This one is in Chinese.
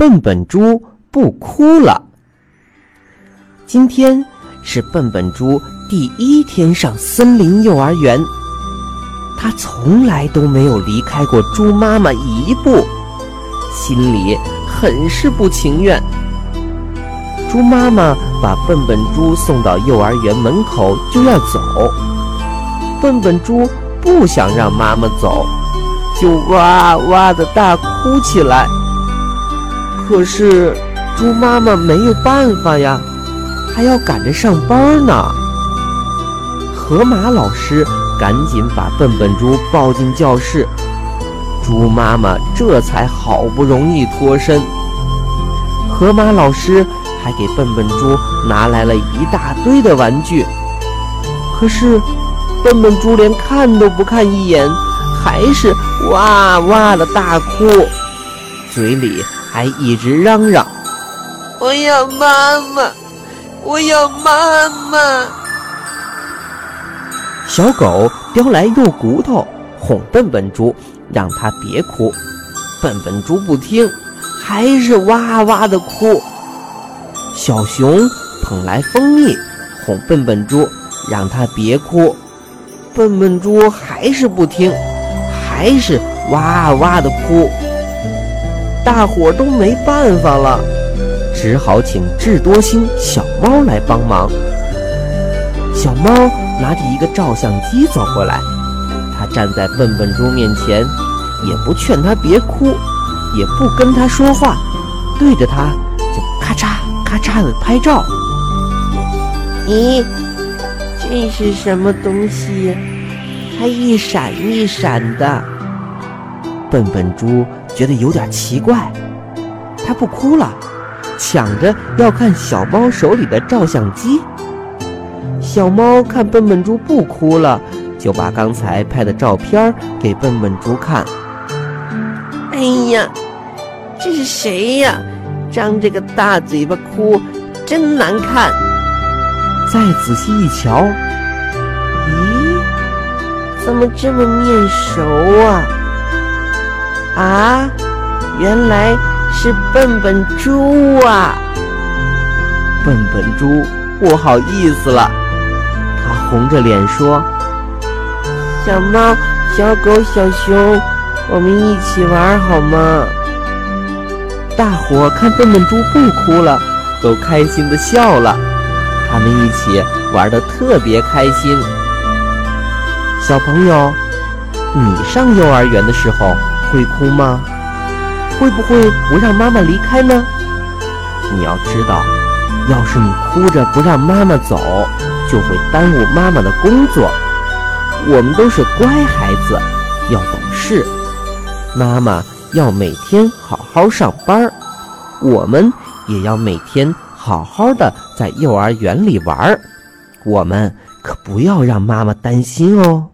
笨笨猪不哭了。今天是笨笨猪第一天上森林幼儿园，他从来都没有离开过猪妈妈一步，心里很是不情愿。猪妈妈把笨笨猪送到幼儿园门口就要走，笨笨猪不想让妈妈走，就哇哇的大哭起来。可是猪妈妈没有办法呀，还要赶着上班呢。河马老师赶紧把笨笨猪抱进教室，猪妈妈这才好不容易脱身。河马老师。还给笨笨猪拿来了一大堆的玩具，可是笨笨猪连看都不看一眼，还是哇哇的大哭，嘴里还一直嚷嚷：“我要妈妈，我要妈妈！”小狗叼来肉骨头哄笨笨猪，让它别哭，笨笨猪不听，还是哇哇的哭。小熊捧来蜂蜜，哄笨笨猪，让它别哭。笨笨猪还是不听，还是哇哇的哭。大伙都没办法了，只好请智多星小猫来帮忙。小猫拿着一个照相机走过来，它站在笨笨猪面前，也不劝它别哭，也不跟它说话，对着它就咔嚓。咔嚓的拍照，咦，这是什么东西？它一闪一闪的。笨笨猪觉得有点奇怪，它不哭了，抢着要看小猫手里的照相机。小猫看笨笨猪不哭了，就把刚才拍的照片给笨笨猪看。哎呀，这是谁呀？张着个大嘴巴哭，真难看。再仔细一瞧，咦，怎么这么面熟啊？啊，原来是笨笨猪啊！笨笨猪不好意思了，他红着脸说：“小猫、小狗、小熊，我们一起玩好吗？”大伙看笨笨猪不哭了，都开心的笑了。他们一起玩的特别开心。小朋友，你上幼儿园的时候会哭吗？会不会不让妈妈离开呢？你要知道，要是你哭着不让妈妈走，就会耽误妈妈的工作。我们都是乖孩子，要懂事。妈妈。要每天好好上班我们也要每天好好的在幼儿园里玩我们可不要让妈妈担心哦。